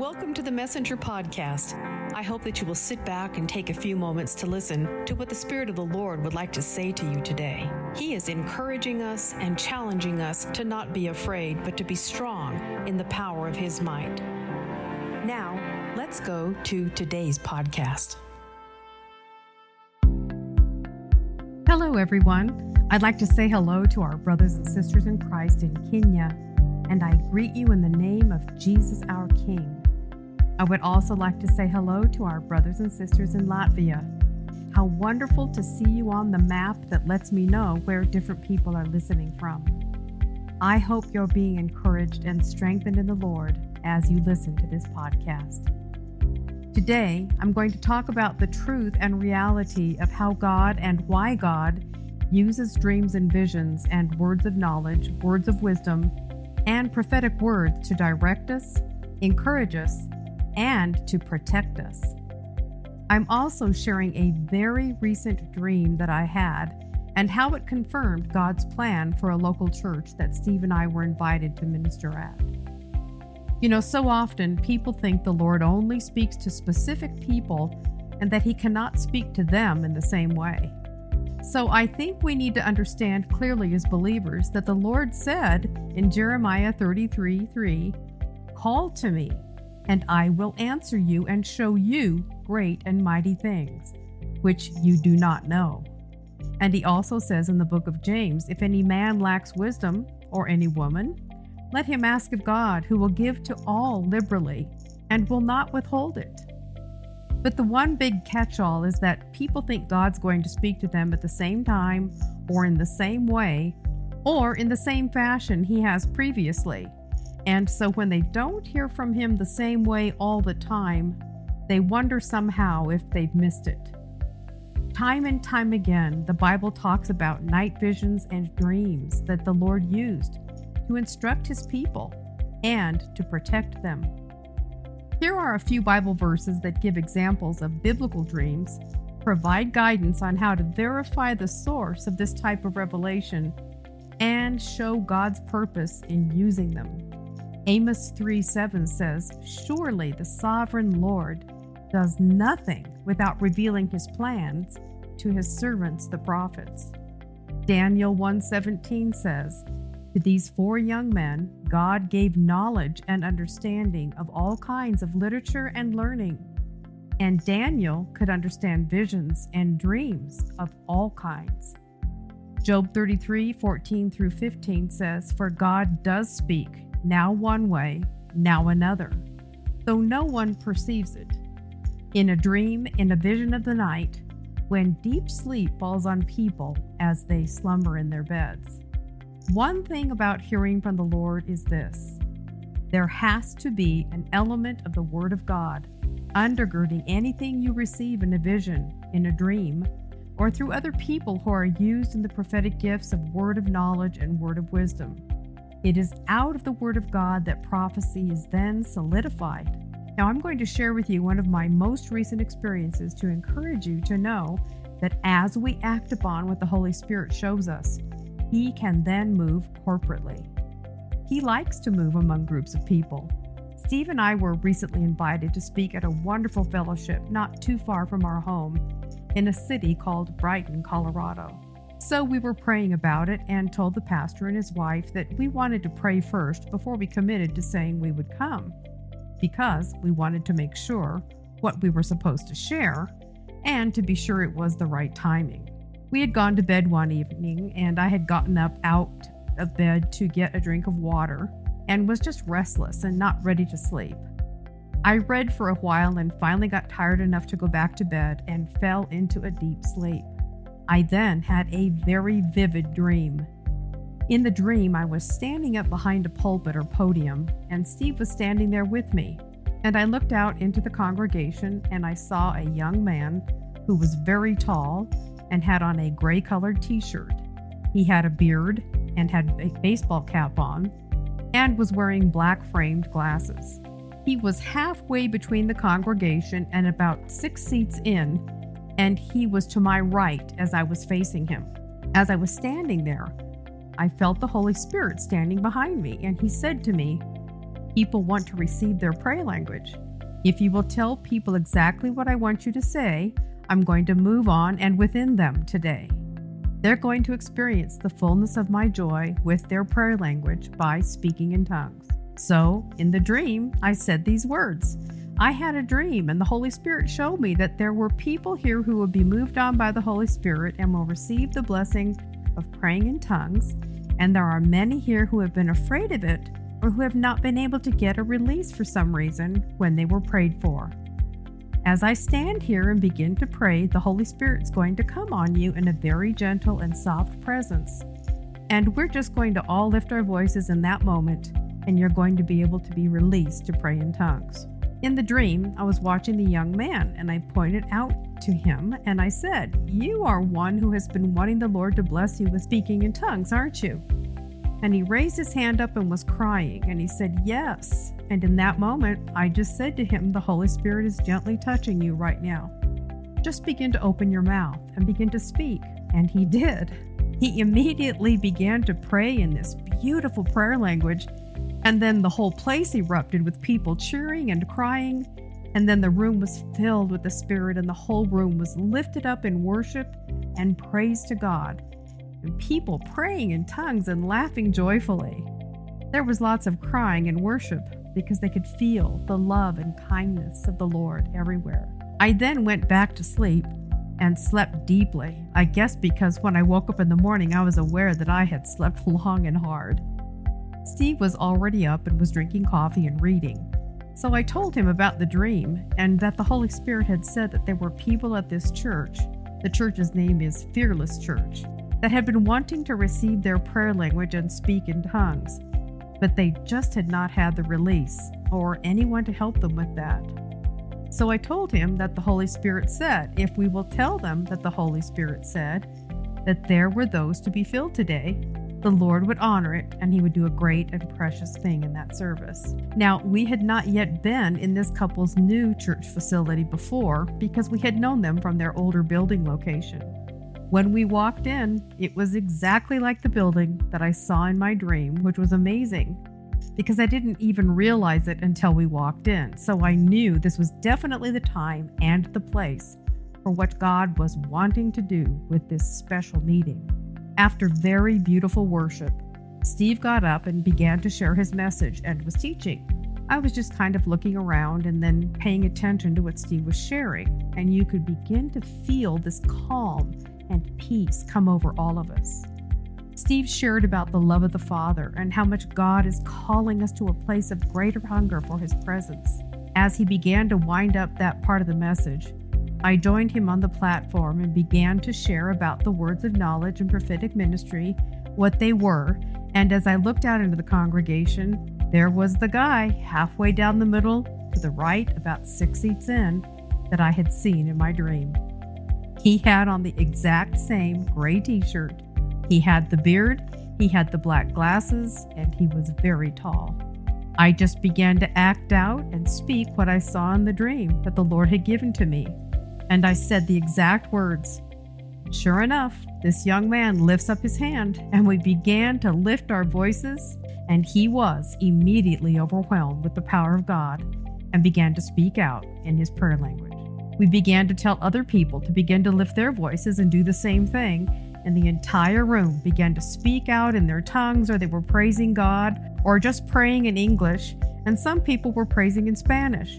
Welcome to the Messenger Podcast. I hope that you will sit back and take a few moments to listen to what the Spirit of the Lord would like to say to you today. He is encouraging us and challenging us to not be afraid, but to be strong in the power of His might. Now, let's go to today's podcast. Hello, everyone. I'd like to say hello to our brothers and sisters in Christ in Kenya, and I greet you in the name of Jesus our King. I would also like to say hello to our brothers and sisters in Latvia. How wonderful to see you on the map that lets me know where different people are listening from. I hope you're being encouraged and strengthened in the Lord as you listen to this podcast. Today, I'm going to talk about the truth and reality of how God and why God uses dreams and visions and words of knowledge, words of wisdom, and prophetic words to direct us, encourage us, and to protect us. I'm also sharing a very recent dream that I had and how it confirmed God's plan for a local church that Steve and I were invited to minister at. You know, so often people think the Lord only speaks to specific people and that He cannot speak to them in the same way. So I think we need to understand clearly as believers that the Lord said in Jeremiah 33 3, Call to me, and I will answer you and show you great and mighty things, which you do not know. And he also says in the book of James if any man lacks wisdom, or any woman, let him ask of God, who will give to all liberally and will not withhold it. But the one big catch all is that people think God's going to speak to them at the same time, or in the same way, or in the same fashion he has previously. And so when they don't hear from him the same way all the time, they wonder somehow if they've missed it. Time and time again, the Bible talks about night visions and dreams that the Lord used to instruct his people and to protect them. Here are a few Bible verses that give examples of biblical dreams, provide guidance on how to verify the source of this type of revelation, and show God's purpose in using them. Amos 3 7 says, Surely the sovereign Lord does nothing without revealing his plans to his servants the prophets. Daniel 1:17 says, To these four young men God gave knowledge and understanding of all kinds of literature and learning. And Daniel could understand visions and dreams of all kinds. Job 33:14 through 15 says, For God does speak now one way, now another, though no one perceives it. In a dream, in a vision of the night, when deep sleep falls on people as they slumber in their beds. One thing about hearing from the Lord is this there has to be an element of the Word of God undergirding anything you receive in a vision, in a dream, or through other people who are used in the prophetic gifts of word of knowledge and word of wisdom. It is out of the Word of God that prophecy is then solidified. Now, I'm going to share with you one of my most recent experiences to encourage you to know that as we act upon what the Holy Spirit shows us, He can then move corporately. He likes to move among groups of people. Steve and I were recently invited to speak at a wonderful fellowship not too far from our home in a city called Brighton, Colorado. So we were praying about it and told the pastor and his wife that we wanted to pray first before we committed to saying we would come, because we wanted to make sure what we were supposed to share and to be sure it was the right timing. We had gone to bed one evening and I had gotten up out of bed to get a drink of water and was just restless and not ready to sleep. I read for a while and finally got tired enough to go back to bed and fell into a deep sleep. I then had a very vivid dream. In the dream, I was standing up behind a pulpit or podium, and Steve was standing there with me. And I looked out into the congregation and I saw a young man who was very tall and had on a gray colored t shirt. He had a beard and had a baseball cap on and was wearing black framed glasses. He was halfway between the congregation and about six seats in and he was to my right as I was facing him. As I was standing there, I felt the Holy Spirit standing behind me, and he said to me, People want to receive their prayer language. If you will tell people exactly what I want you to say, I'm going to move on and within them today. They're going to experience the fullness of my joy with their prayer language by speaking in tongues. So, in the dream, I said these words I had a dream, and the Holy Spirit showed me that there were people here who would be moved on by the Holy Spirit and will receive the blessing of praying in tongues. And there are many here who have been afraid of it or who have not been able to get a release for some reason when they were prayed for. As I stand here and begin to pray, the Holy Spirit's going to come on you in a very gentle and soft presence. And we're just going to all lift our voices in that moment, and you're going to be able to be released to pray in tongues. In the dream, I was watching the young man, and I pointed out to him and I said, You are one who has been wanting the Lord to bless you with speaking in tongues, aren't you? And he raised his hand up and was crying, and he said, Yes. And in that moment, I just said to him, The Holy Spirit is gently touching you right now. Just begin to open your mouth and begin to speak. And he did. He immediately began to pray in this beautiful prayer language, and then the whole place erupted with people cheering and crying. And then the room was filled with the Spirit, and the whole room was lifted up in worship and praise to God and people praying in tongues and laughing joyfully. There was lots of crying and worship because they could feel the love and kindness of the Lord everywhere. I then went back to sleep and slept deeply. I guess because when I woke up in the morning, I was aware that I had slept long and hard. Steve was already up and was drinking coffee and reading. So I told him about the dream and that the Holy Spirit had said that there were people at this church. The church's name is Fearless Church that had been wanting to receive their prayer language and speak in tongues, but they just had not had the release or anyone to help them with that. So I told him that the Holy Spirit said, if we will tell them that the Holy Spirit said that there were those to be filled today, the Lord would honor it and he would do a great and precious thing in that service. Now, we had not yet been in this couple's new church facility before because we had known them from their older building location. When we walked in, it was exactly like the building that I saw in my dream, which was amazing because I didn't even realize it until we walked in. So I knew this was definitely the time and the place for what God was wanting to do with this special meeting. After very beautiful worship, Steve got up and began to share his message and was teaching. I was just kind of looking around and then paying attention to what Steve was sharing, and you could begin to feel this calm and peace come over all of us. Steve shared about the love of the Father and how much God is calling us to a place of greater hunger for His presence. As he began to wind up that part of the message, I joined him on the platform and began to share about the words of knowledge and prophetic ministry, what they were, and as I looked out into the congregation, there was the guy halfway down the middle to the right, about six seats in, that I had seen in my dream. He had on the exact same gray t shirt. He had the beard, he had the black glasses, and he was very tall. I just began to act out and speak what I saw in the dream that the Lord had given to me. And I said the exact words. Sure enough, this young man lifts up his hand, and we began to lift our voices, and he was immediately overwhelmed with the power of God and began to speak out in his prayer language. We began to tell other people to begin to lift their voices and do the same thing, and the entire room began to speak out in their tongues, or they were praising God, or just praying in English, and some people were praising in Spanish.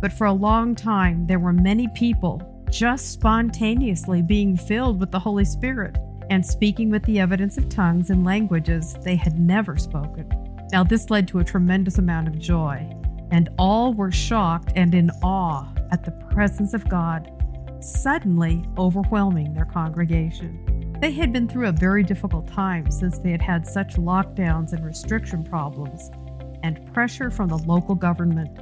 But for a long time, there were many people just spontaneously being filled with the Holy Spirit and speaking with the evidence of tongues and languages they had never spoken. Now, this led to a tremendous amount of joy, and all were shocked and in awe at the presence of God, suddenly overwhelming their congregation. They had been through a very difficult time since they had had such lockdowns and restriction problems and pressure from the local government.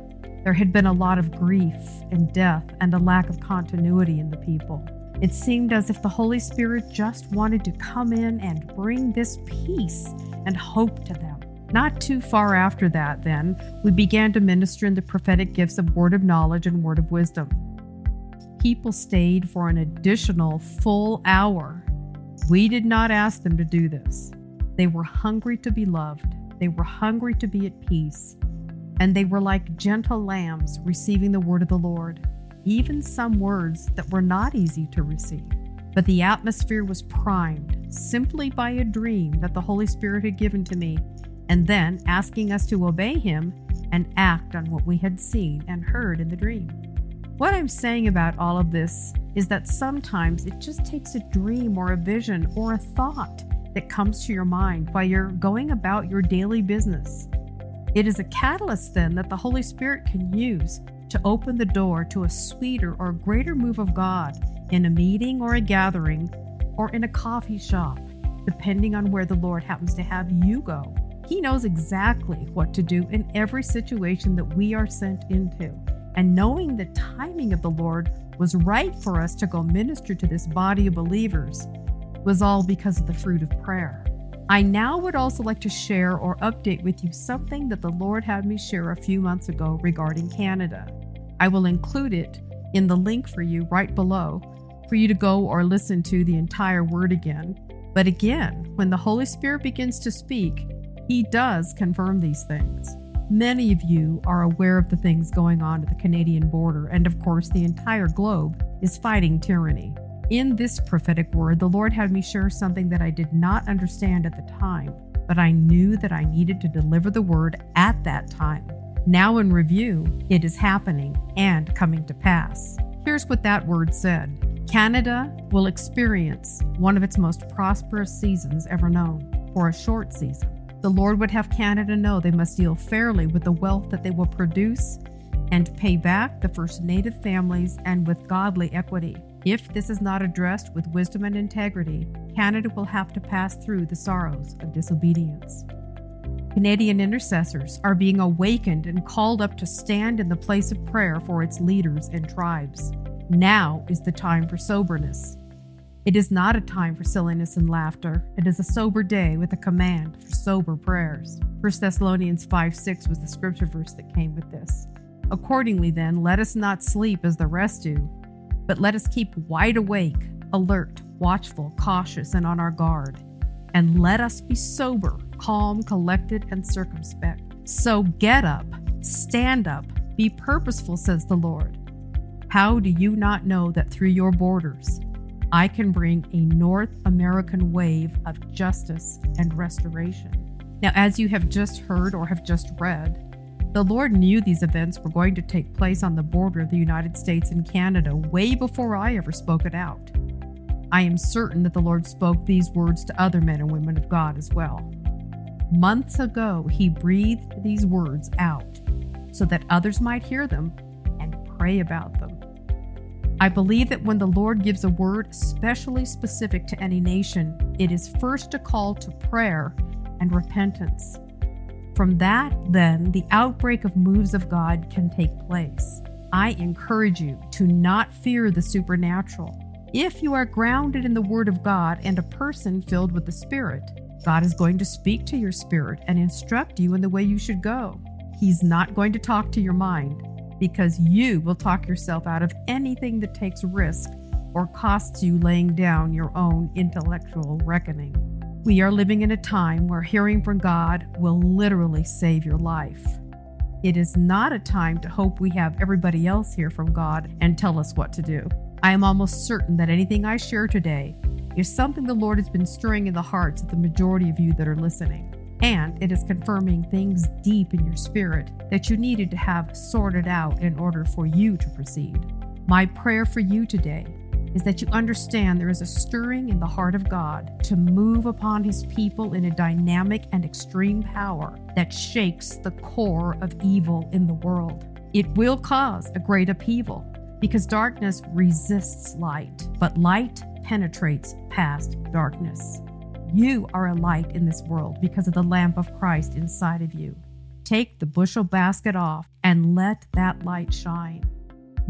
There had been a lot of grief and death and a lack of continuity in the people. It seemed as if the Holy Spirit just wanted to come in and bring this peace and hope to them. Not too far after that, then, we began to minister in the prophetic gifts of word of knowledge and word of wisdom. People stayed for an additional full hour. We did not ask them to do this. They were hungry to be loved, they were hungry to be at peace, and they were like gentle lambs receiving the word of the Lord, even some words that were not easy to receive. But the atmosphere was primed simply by a dream that the Holy Spirit had given to me, and then asking us to obey Him and act on what we had seen and heard in the dream. What I'm saying about all of this is that sometimes it just takes a dream or a vision or a thought that comes to your mind while you're going about your daily business. It is a catalyst then that the Holy Spirit can use to open the door to a sweeter or greater move of God in a meeting or a gathering or in a coffee shop, depending on where the Lord happens to have you go. He knows exactly what to do in every situation that we are sent into. And knowing the timing of the Lord was right for us to go minister to this body of believers was all because of the fruit of prayer. I now would also like to share or update with you something that the Lord had me share a few months ago regarding Canada. I will include it in the link for you right below for you to go or listen to the entire word again. But again, when the Holy Spirit begins to speak, He does confirm these things. Many of you are aware of the things going on at the Canadian border, and of course, the entire globe is fighting tyranny. In this prophetic word, the Lord had me share something that I did not understand at the time, but I knew that I needed to deliver the word at that time. Now, in review, it is happening and coming to pass. Here's what that word said Canada will experience one of its most prosperous seasons ever known for a short season. The Lord would have Canada know they must deal fairly with the wealth that they will produce and pay back the First Native families and with godly equity. If this is not addressed with wisdom and integrity, Canada will have to pass through the sorrows of disobedience. Canadian intercessors are being awakened and called up to stand in the place of prayer for its leaders and tribes. Now is the time for soberness. It is not a time for silliness and laughter. It is a sober day with a command for sober prayers. 1 Thessalonians 5 6 was the scripture verse that came with this. Accordingly, then, let us not sleep as the rest do, but let us keep wide awake, alert, watchful, cautious, and on our guard. And let us be sober, calm, collected, and circumspect. So get up, stand up, be purposeful, says the Lord. How do you not know that through your borders, I can bring a North American wave of justice and restoration. Now, as you have just heard or have just read, the Lord knew these events were going to take place on the border of the United States and Canada way before I ever spoke it out. I am certain that the Lord spoke these words to other men and women of God as well. Months ago, He breathed these words out so that others might hear them and pray about them. I believe that when the Lord gives a word especially specific to any nation, it is first a call to prayer and repentance. From that, then, the outbreak of moves of God can take place. I encourage you to not fear the supernatural. If you are grounded in the Word of God and a person filled with the Spirit, God is going to speak to your spirit and instruct you in the way you should go. He's not going to talk to your mind because you will talk yourself out of anything that takes risk or costs you laying down your own intellectual reckoning. We are living in a time where hearing from God will literally save your life. It is not a time to hope we have everybody else hear from God and tell us what to do. I am almost certain that anything I share today is something the Lord has been stirring in the hearts of the majority of you that are listening and it is confirming things deep in your spirit that you needed to have sorted out in order for you to proceed. My prayer for you today is that you understand there is a stirring in the heart of God to move upon his people in a dynamic and extreme power that shakes the core of evil in the world. It will cause a great upheaval because darkness resists light, but light penetrates past darkness. You are a light in this world because of the lamp of Christ inside of you. Take the bushel basket off and let that light shine.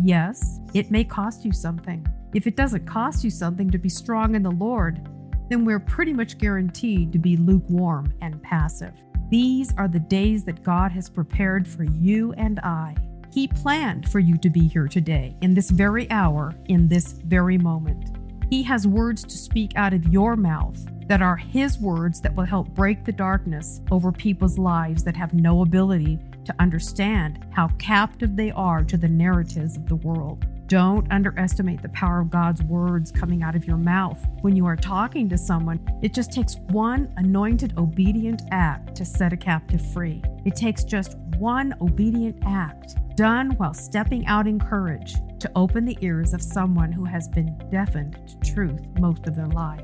Yes, it may cost you something. If it doesn't cost you something to be strong in the Lord, then we're pretty much guaranteed to be lukewarm and passive. These are the days that God has prepared for you and I. He planned for you to be here today, in this very hour, in this very moment. He has words to speak out of your mouth that are His words that will help break the darkness over people's lives that have no ability to understand how captive they are to the narratives of the world. Don't underestimate the power of God's words coming out of your mouth when you are talking to someone. It just takes one anointed, obedient act to set a captive free. It takes just one obedient act done while stepping out in courage to open the ears of someone who has been deafened to truth most of their life.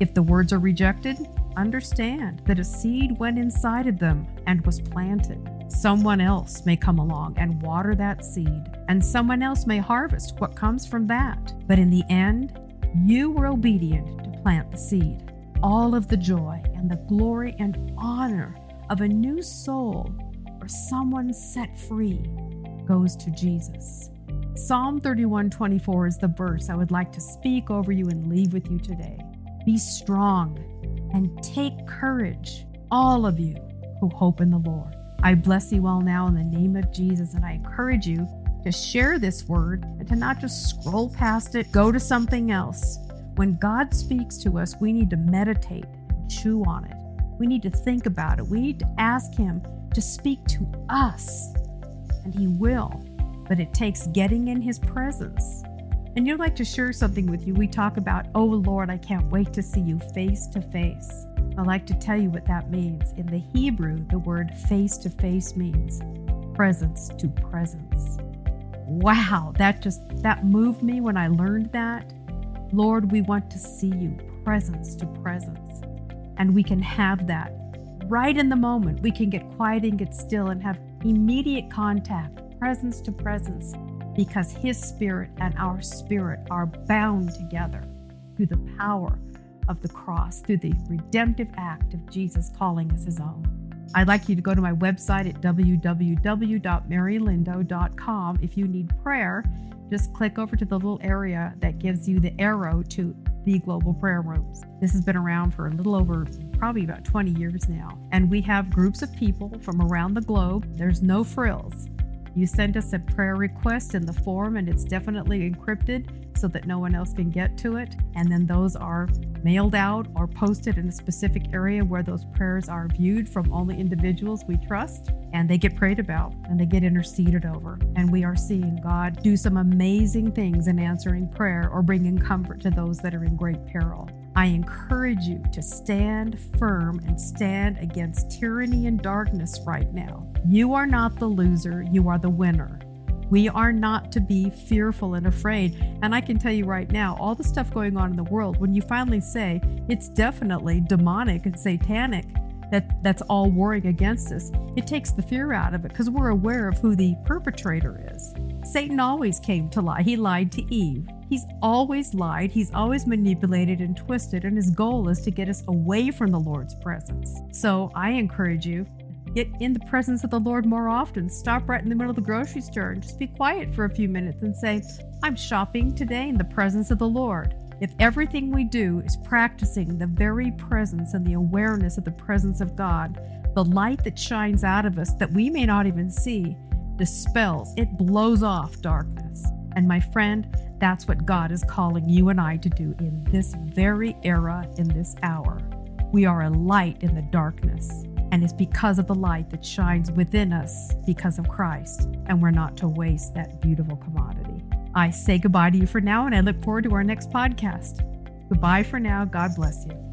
If the words are rejected, understand that a seed went inside of them and was planted. Someone else may come along and water that seed, and someone else may harvest what comes from that. But in the end, you were obedient to plant the seed. All of the joy and the glory and honor of a new soul or someone set free goes to Jesus. Psalm 31:24 is the verse I would like to speak over you and leave with you today. Be strong and take courage, all of you who hope in the Lord. I bless you all now in the name of Jesus, and I encourage you to share this word and to not just scroll past it, go to something else. When God speaks to us, we need to meditate and chew on it. We need to think about it. We need to ask Him to speak to us, and He will. But it takes getting in His presence. And you'd like to share something with you. We talk about, oh Lord, I can't wait to see you face to face. I'd like to tell you what that means. In the Hebrew, the word face to face means presence to presence. Wow, that just that moved me when I learned that. Lord, we want to see you presence to presence. And we can have that right in the moment. We can get quiet and get still and have immediate contact, presence to presence, because His Spirit and our spirit are bound together through the power of the cross through the redemptive act of Jesus calling us his own. I'd like you to go to my website at www.marylindow.com. If you need prayer, just click over to the little area that gives you the arrow to the Global Prayer Rooms. This has been around for a little over probably about 20 years now. And we have groups of people from around the globe. There's no frills. You send us a prayer request in the form, and it's definitely encrypted so that no one else can get to it. And then those are mailed out or posted in a specific area where those prayers are viewed from only individuals we trust. And they get prayed about and they get interceded over. And we are seeing God do some amazing things in answering prayer or bringing comfort to those that are in great peril. I encourage you to stand firm and stand against tyranny and darkness right now. You are not the loser, you are the winner. We are not to be fearful and afraid. And I can tell you right now, all the stuff going on in the world, when you finally say it's definitely demonic and satanic, that that's all warring against us, it takes the fear out of it because we're aware of who the perpetrator is. Satan always came to lie. He lied to Eve. He's always lied, he's always manipulated and twisted, and his goal is to get us away from the Lord's presence. So I encourage you get in the presence of the Lord more often. Stop right in the middle of the grocery store and just be quiet for a few minutes and say, I'm shopping today in the presence of the Lord. If everything we do is practicing the very presence and the awareness of the presence of God, the light that shines out of us that we may not even see dispels, it blows off darkness. And my friend, that's what God is calling you and I to do in this very era, in this hour. We are a light in the darkness, and it's because of the light that shines within us because of Christ, and we're not to waste that beautiful commodity. I say goodbye to you for now, and I look forward to our next podcast. Goodbye for now. God bless you.